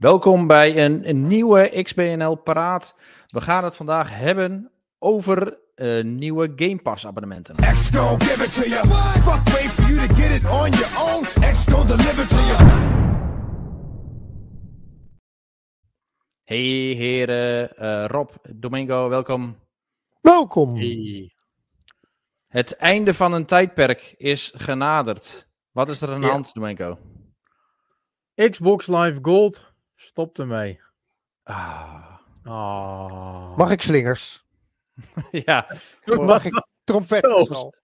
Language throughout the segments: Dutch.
Welkom bij een, een nieuwe XBNL Paraat. We gaan het vandaag hebben over uh, nieuwe Game Pass abonnementen. Hey heren, uh, Rob, Domingo, welkom. Welkom. Hey. Het einde van een tijdperk is genaderd. Wat is er aan de hand, Domingo? Xbox Live Gold Stop ermee. Ah. Oh. Mag ik slingers? ja. Mag ik trompetten? Al?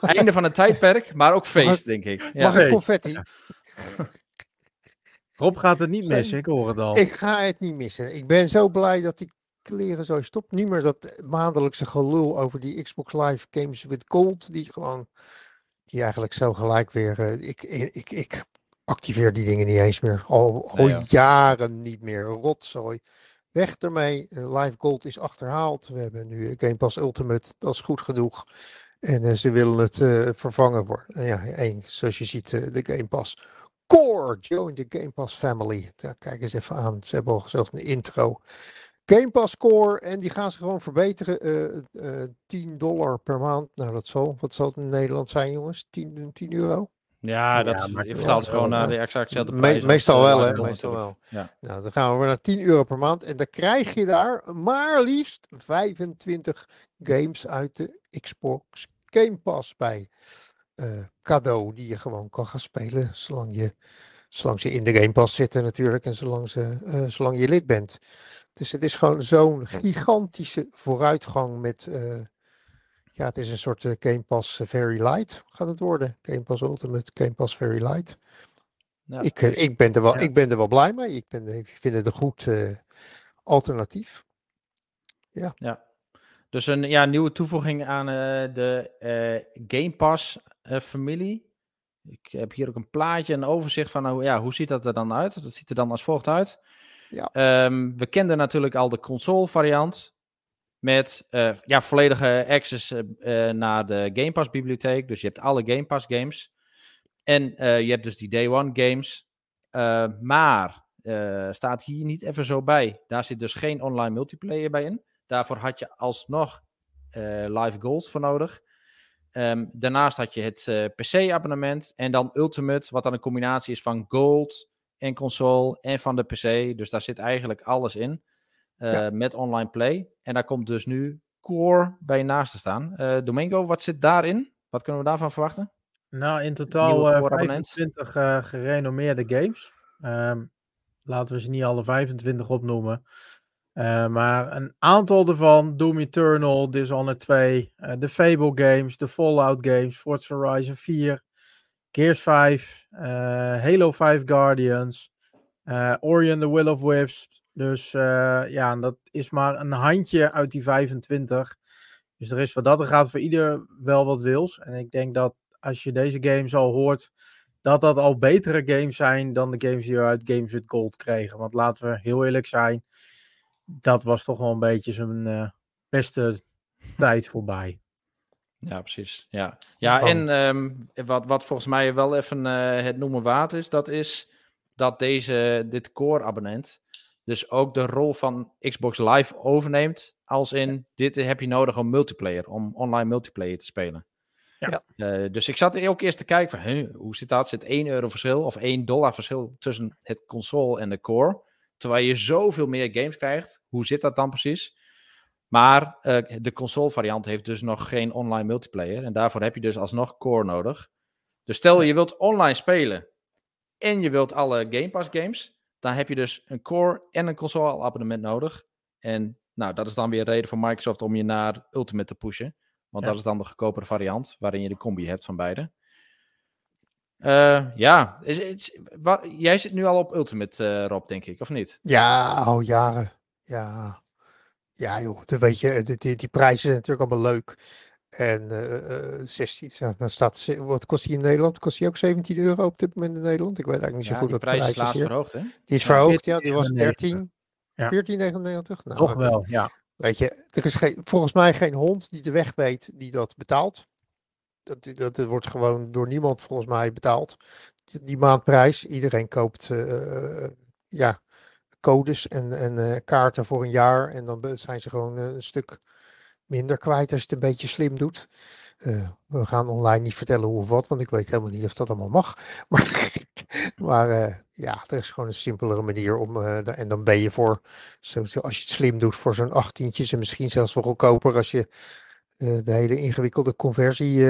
Einde van het tijdperk, maar ook feest, denk ik. Ja. Mag ik confetti? Rob gaat het niet missen, ik hoor het al. Ik ga het niet missen. Ik ben zo blij dat die kleren zo stopt. Niet meer dat maandelijkse gelul over die Xbox Live Games with Gold, die gewoon, die eigenlijk zo gelijk weer, uh, ik, ik, ik activeer die dingen niet eens meer. Al, al jaren niet meer. Rotzooi. Weg ermee. Live Gold is achterhaald. We hebben nu Game Pass Ultimate. Dat is goed genoeg. En uh, ze willen het uh, vervangen worden. ja, één, zoals je ziet, de Game Pass. Core, join the Game Pass family. Daar kijk eens even aan. Ze hebben al zelfs een intro. Game Pass Core. En die gaan ze gewoon verbeteren. 10 dollar per maand. Nou, dat zal, wat zal het in Nederland zijn, jongens? 10, 10 euro? Ja, dat ja, je vertaalt ja, gewoon naar de exact dezelfde prijs. Me, meestal wel, hè? Meestal wel. Ja. Nou, dan gaan we naar 10 euro per maand. En dan krijg je daar maar liefst 25 games uit de Xbox Game Pass bij. Uh, cadeau die je gewoon kan gaan spelen. Zolang je, zolang ze in de Game Pass zitten natuurlijk. En zolang, ze, uh, zolang je lid bent. Dus het is gewoon zo'n gigantische vooruitgang met... Uh, ja, het is een soort uh, Game Pass eh, Very Light gaat het worden. Game Pass Ultimate, Game Pass Very Light. Ja, ik, dus, ik, ben er wel, ja. ik ben er wel blij mee. Ik, ben, ik vind het een goed uh, alternatief. Ja. ja. Dus een ja, nieuwe toevoeging aan uh, de Game Pass familie. Ik heb hier ook een plaatje, een overzicht van hoe, ja, hoe ziet dat er dan uit. Dat ziet er dan als volgt uit. Ja. Um, we kenden natuurlijk al de console variant. Met uh, ja, volledige access uh, naar de Game Pass bibliotheek. Dus je hebt alle Game Pass games. En je hebt dus die Day One games. maar staat hier niet even zo bij. Daar zit dus geen online multiplayer bij in. Daarvoor had je alsnog Live Gold voor nodig. Um, daarnaast had je het PC-abonnement. En dan Ultimate, wat dan een combinatie is van Gold en console en van de PC. Dus daar zit eigenlijk alles in. Uh, ja. met online play. En daar komt dus nu Core bij naast te staan. Uh, Domingo, wat zit daarin? Wat kunnen we daarvan verwachten? Nou, in totaal uh, 25 uh, gerenommeerde games. Um, laten we ze niet alle 25 opnoemen. Uh, maar een aantal ervan, Doom Eternal, Dishonored 2, de Fable games, de Fallout games, Forza Horizon 4, Gears 5, Halo 5 Guardians, Ori and the Will of Wisps, dus uh, ja, dat is maar een handje uit die 25. Dus er is wat dat er gaat voor ieder wel wat wils. En ik denk dat als je deze games al hoort, dat dat al betere games zijn dan de games die we uit Games with Gold kregen. Want laten we heel eerlijk zijn, dat was toch wel een beetje zijn uh, beste tijd voorbij. Ja, precies. Ja, ja en um, wat, wat volgens mij wel even uh, het noemen waard is, dat is dat deze, dit core abonnent dus ook de rol van Xbox Live overneemt. Als in, dit heb je nodig om multiplayer, om online multiplayer te spelen. Ja. Uh, dus ik zat ook eerst te kijken van, huh, hoe zit dat? Zit 1 euro verschil of 1 dollar verschil tussen het console en de core? Terwijl je zoveel meer games krijgt. Hoe zit dat dan precies? Maar uh, de console variant heeft dus nog geen online multiplayer. En daarvoor heb je dus alsnog core nodig. Dus stel je wilt online spelen en je wilt alle Game Pass games dan heb je dus een core en een console abonnement nodig. En nou, dat is dan weer reden voor Microsoft om je naar Ultimate te pushen. Want ja. dat is dan de goedkopere variant, waarin je de combi hebt van beide. Uh, ja, is, is, wat, jij zit nu al op Ultimate, uh, Rob, denk ik, of niet? Ja, al jaren. Ja, ja joh, dan weet je, die, die, die prijzen zijn natuurlijk allemaal leuk. En uh, uh, 16, dan staat, wat kost die in Nederland? Kost die ook 17 euro op dit moment in Nederland? Ik weet eigenlijk niet zo ja, goed wat de prijs is. laatst verhoogd, hè? Die is ja, verhoogd, ja. Die was 13, ja. 14,99. Nou, Toch wel, ja. Weet je, er is geen, volgens mij geen hond die de weg weet die dat betaalt. Dat, dat, dat wordt gewoon door niemand volgens mij betaald. Die, die maandprijs. Iedereen koopt, uh, ja, codes en, en kaarten voor een jaar. En dan zijn ze gewoon een stuk minder kwijt als je het een beetje slim doet. we gaan online niet vertellen hoe of wat, want ik weet helemaal niet of dat allemaal mag. Maar, maar ja, er is gewoon een simpelere manier om. en dan ben je voor, als je het slim doet, voor zo'n achttientjes en misschien zelfs wel goedkoper als je de hele ingewikkelde conversie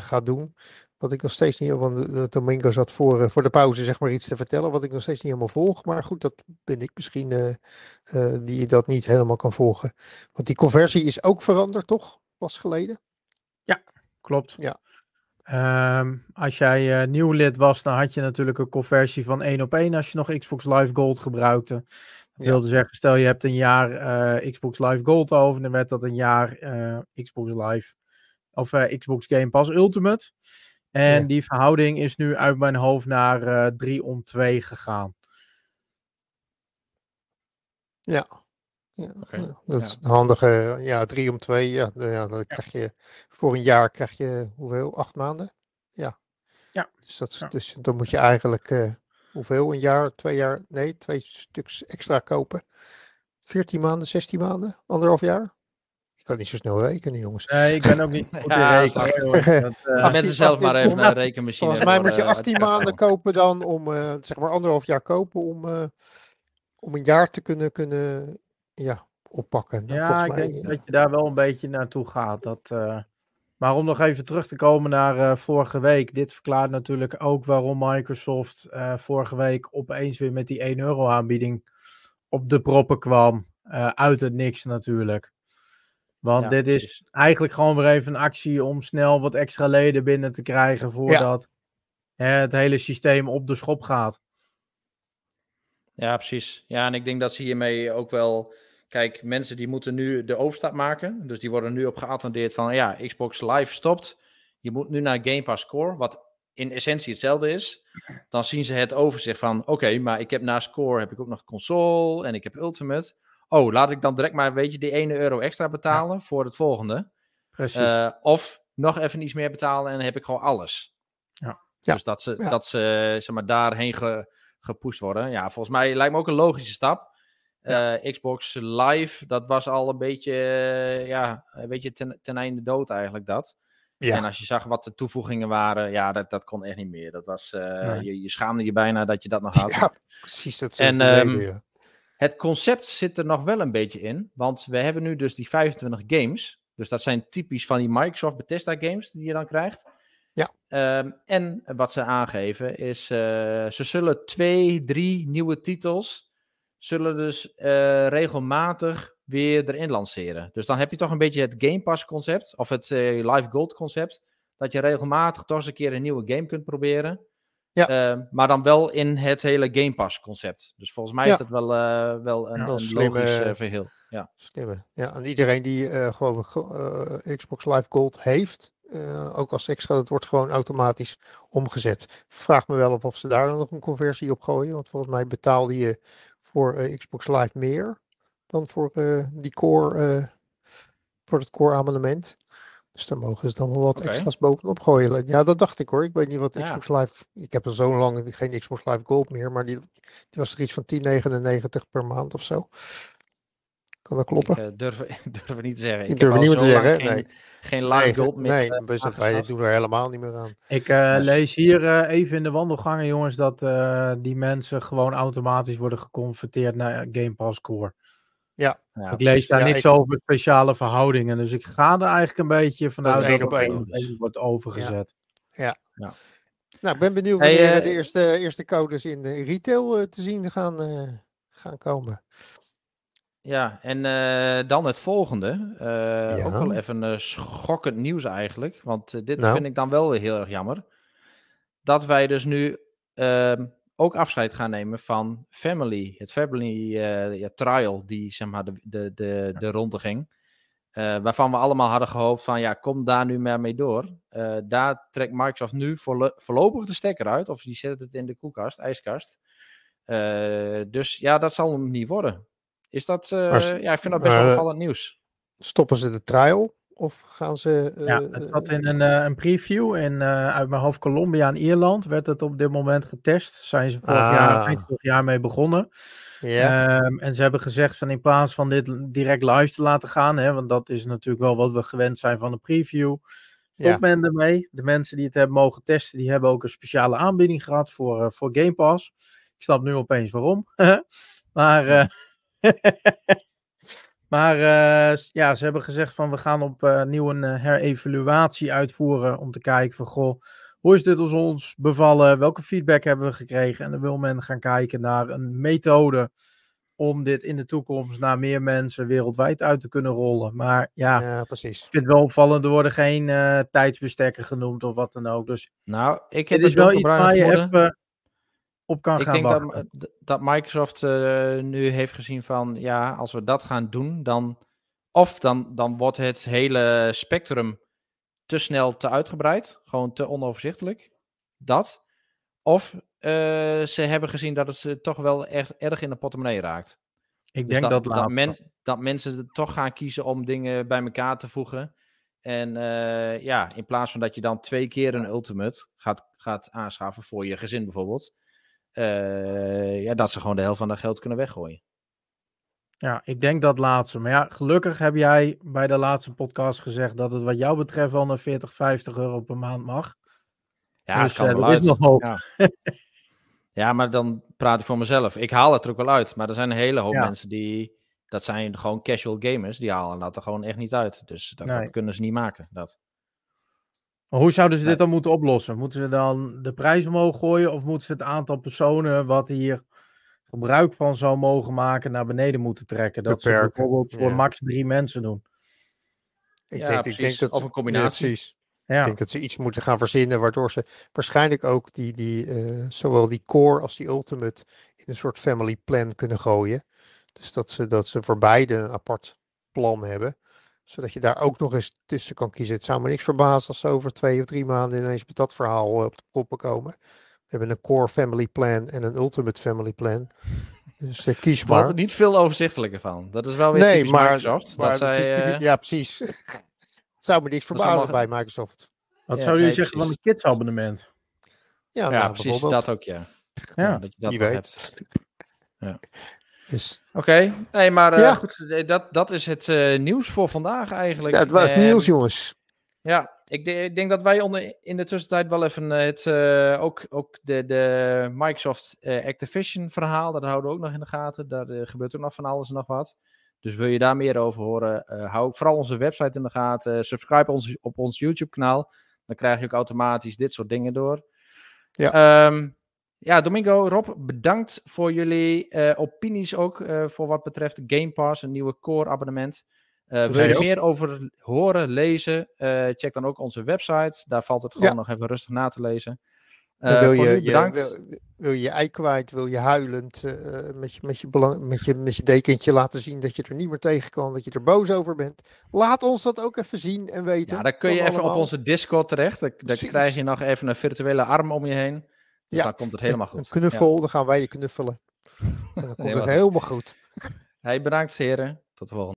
gaat doen. Wat ik nog steeds niet, want Domingo zat voor, eh, voor de pauze zeg maar iets te vertellen, wat ik nog steeds niet helemaal volg. Maar goed, dat ben ik misschien uh, uh, die dat niet helemaal kan volgen. Want die conversie is ook veranderd, toch? Pas geleden? Ja, klopt. Ja. Um, als jij nieuw lid was, dan had je natuurlijk een conversie van 1 op 1 als je nog Xbox Live Gold gebruikte. Dat wilde zeggen, stel je hebt een jaar Xbox Live Gold over, dan werd dat een jaar Xbox Live of Xbox Game Pass Ultimate. En die verhouding is nu uit mijn hoofd naar uh, eh, 3 om 2 gegaan. Ja. ja. Dat is een handige, ja, 3 om 2. Ja, nou ja, dan krijg je voor een jaar krijg je hoeveel? Acht maanden? Ja. Ja. Dus, dat, dus dan moet je eigenlijk uh, hoeveel? Een jaar, twee jaar? Nee, twee stuks extra kopen. 14 maanden, 16 maanden, anderhalf jaar? Ik kan niet zo snel rekenen, jongens. Nee, ik ben ook niet goed in rekenen. Uh, mensen zelf maar even een rekenmachine. Volgens mij moet je 18 maanden kopen dan om, uh, zeg maar anderhalf jaar kopen om, uh, om een jaar te kunnen, kunnen ja, oppakken. Nou, ja, ik mij, denk dat je daar wel een beetje naartoe gaat. Dat, maar om nog even terug te komen naar vorige week. Dit verklaart natuurlijk ook waarom Microsoft vorige week opeens weer met die 1 euro aanbieding op de proppen kwam. uit het niks natuurlijk. Want dit is eigenlijk gewoon weer even een actie om snel wat extra leden binnen te krijgen voordat hè, het hele systeem op de schop gaat. Ja, precies. Ja, en ik denk dat ze hiermee ook wel. Kijk, mensen die moeten nu de overstap maken. Dus die worden nu op geattendeerd van ja, Xbox Live stopt. Je moet nu naar Game Pass Core, wat in essentie hetzelfde is. Dan zien ze het overzicht van oké, maar ik heb naast Core heb ik ook nog console en ik heb Ultimate oh, laat ik dan direct maar, weet je, die ene euro extra betalen voor het volgende. Precies. Uh, of nog even iets meer betalen en dan heb ik gewoon alles. Ja. Dus dat ze, dat ze zeg maar, daarheen ge, gepusht worden. Ja, volgens mij lijkt me ook een logische stap. Uh, Xbox Live, dat was al een beetje, uh, ja, weet je, ten, ten einde dood eigenlijk dat. Ja. En als je zag wat de toevoegingen waren, ja, dat, dat kon echt niet meer. Dat was, nee. je, je schaamde je bijna dat je dat nog had. Ja, precies. Dat en, um, het concept zit er nog wel een beetje in, want we hebben nu dus die 25 games. Dus dat zijn typisch van die Microsoft Bethesda games die je dan krijgt. Ja. Um, en wat ze aangeven is, uh, ze zullen twee, drie nieuwe titels, zullen dus uh, regelmatig weer erin lanceren. Dus dan heb je toch een beetje het Game Pass concept, of het uh, Live Gold concept, dat je regelmatig toch eens een keer een nieuwe game kunt proberen. Ja. Ehm, maar dan wel in het hele Game Pass concept. Dus volgens mij is dat wel, uh, wel een, ja, een slimme, logisch uh, verhaal. Ja. Slimme. Ja, en iedereen die uh, gewoon Xbox Live Gold heeft, ook als extra, dat wordt gewoon automatisch omgezet. Vraag me wel of, of ze daar dan nog een conversie op gooien. Want volgens mij betaalde je voor Xbox Live meer dan voor die core, voor het core abonnement. Dus daar mogen ze dan wel wat okay. extra's bovenop gooien. Ja, dat dacht ik hoor. Ik weet niet wat Xbox ja. Live. Ik heb al zo lang geen Xbox Live Gold meer, maar die, die was er iets van 10,99 per maand of zo. Kan dat kloppen? Ik uh, durf, durf niet te zeggen. Ik, ik durf niet te zeggen. Geen, nee. geen live nee, gold meer. Nee, uh, wij doen er helemaal niet meer aan. Ik uh, dus... lees hier even in de wandelgangen, jongens, dat die mensen gewoon automatisch worden geconverteerd naar Game Pass Core. Ja. Ik lees daar ja, niet ik... zoveel speciale verhoudingen. Dus ik ga er eigenlijk een beetje vanuit dat, dat het één wordt overgezet. Ja. ja. Nou, ik ben benieuwd wanneer hey, uh, de eerste, eerste codes in de retail uh, te zien gaan, uh, gaan komen. Ja, en dan het volgende. ja. Ook wel even schokkend nieuws eigenlijk. Want dit nou. vind ik dan wel heel erg jammer. Dat wij dus nu ehm, ook afscheid gaan nemen van Family. Het Family uh, ja, trial die zeg maar de, de, de, de ronde ging. Uh, waarvan we allemaal hadden gehoopt van ja, kom daar nu maar mee door. Uh, daar trekt Microsoft nu voorlo voorlopig de stekker uit. Of die zet het in de koelkast, ijskast. dus ja, dat zal hem niet worden. Is dat, maar, ja, ik vind dat best wel opvallend nieuws. Stoppen ze de trial? Of gaan ze. Uh, ja, het zat in een, uh, een preview in uh, uit mijn hoofd Colombia en Ierland. Werd het op dit moment getest. Zijn ze vorig ah. jaar, eind vorig jaar mee begonnen. Ja. Ehm, en ze hebben gezegd van in plaats van dit direct live te laten gaan, hè, want dat is natuurlijk wel wat we gewend zijn van een preview, stop men ermee. De mensen die het hebben mogen testen, die hebben ook een speciale aanbieding gehad voor, voor Game Pass. Ik snap nu opeens waarom. maar maar uh, ja, ze hebben gezegd van we gaan opnieuw een herevaluatie uitvoeren om te kijken van goh, hoe is dit als ons bevallen? Welke feedback hebben we gekregen? En dan wil men gaan kijken naar een methode om dit in de toekomst naar meer mensen wereldwijd uit te kunnen rollen. Maar ja, ja precies. ik vind het wel opvallend, er worden geen uh, tijdsbestekken genoemd of wat dan ook. Dus nou, ik heb het is wel iets waar je even op kan ik gaan denk wachten. Dat, dat Microsoft uh, nu heeft gezien van, ja, als we dat gaan doen, dan... Of dan, dan wordt het hele spectrum te snel te uitgebreid. Gewoon te onoverzichtelijk. Dat. Of uh, ze hebben gezien dat het ze toch wel erg, erg in de portemonnee raakt. Ik dus denk dat, dat, dat, men, dat mensen toch gaan kiezen om dingen bij elkaar te voegen. En uh, ja, in plaats van dat je dan twee keer een Ultimate gaat, gaat aanschaffen voor je gezin bijvoorbeeld. Uh, ja, dat ze gewoon de helft van dat geld kunnen weggooien. Ja, ik denk dat laatste. Maar ja, gelukkig heb jij bij de laatste podcast gezegd dat het wat jou betreft wel naar 40, 50 euro per maand mag. Ja, dus, kan uh, wel uit. nog hoog. Ja. ja. maar dan praat ik voor mezelf. Ik haal het er ook wel uit. Maar er zijn een hele hoop ja. mensen die... Dat zijn gewoon casual gamers. Die halen dat er gewoon echt niet uit. Dus dat, nee. dat kunnen ze niet maken. Dat. Maar hoe zouden ze dit dan moeten oplossen? Moeten ze dan de prijs omhoog gooien? Of moeten ze het aantal personen wat hier gebruik van zou mogen maken naar beneden moeten trekken. Dat Beperken, ze bijvoorbeeld voor max drie mensen doen. Ik, ja, denk, ik denk dat of een combinatie. Ja, precies. Ja. Ik denk dat ze iets moeten gaan verzinnen waardoor ze waarschijnlijk ook die, die, uh, zowel die core als die ultimate in een soort family plan kunnen gooien. Dus dat ze, dat ze voor beide een apart plan hebben. Zodat je daar ook nog eens tussen kan kiezen. Het zou me niks verbazen als ze over twee of drie maanden ineens met dat verhaal op de proppen komen. We hebben een core family plan en een ultimate family plan. Dus uh, kies maar. er niet veel overzichtelijker van. Dat is wel weer nee, maar, Microsoft. Maar, zij, uh... Ja, precies. het zou me niks verbazen bij Microsoft. Wat ja, zou nee, zeggen precies. van een kidsabonnement? Ja, ja nou, precies. Dat ook, ja. Ja, dat je dat weet. hebt. Ja. Dus... Oké, okay. nee, maar uh, ja. goed, dat, dat is het uh, nieuws voor vandaag eigenlijk. Ja, het was en... nieuws, jongens. Ja, ik, ik, denk dat wij onder, in de tussentijd wel even het, uh, ook, ook de, de Microsoft uh, Activision verhaal, dat houden we ook nog in de gaten. Daar uh, gebeurt ook nog van alles en nog wat. Dus wil je daar meer over horen, hou vooral onze website in de gaten. Subscribe ons, op ons YouTube kanaal. Dan krijg je ook automatisch dit soort dingen door. Ja, um, ja Domingo, Rob, bedankt voor jullie opinies ook voor wat betreft Game Pass, een nieuwe core abonnement. Uh, wil je er meer over horen, lezen? Check dan ook onze website. Daar valt het gewoon ja. nog even rustig na te lezen. Wil, je, je, wil, wil, je ei kwijt? Wil je huilend met, je, met, je belang, met, je, met je dekentje laten zien dat je er niet meer tegen kan? Dat je er boos over bent? Laat ons dat ook even zien en weten. Ja, dan kun je even allemaal. op onze Discord terecht. Dan krijg je nog even een virtuele arm om je heen. Dus ja. dan komt het helemaal goed. Een knuffel, ja. dan gaan wij je knuffelen. En dan komt het helemaal goed. Hey, bedankt heren. Tot de volgende.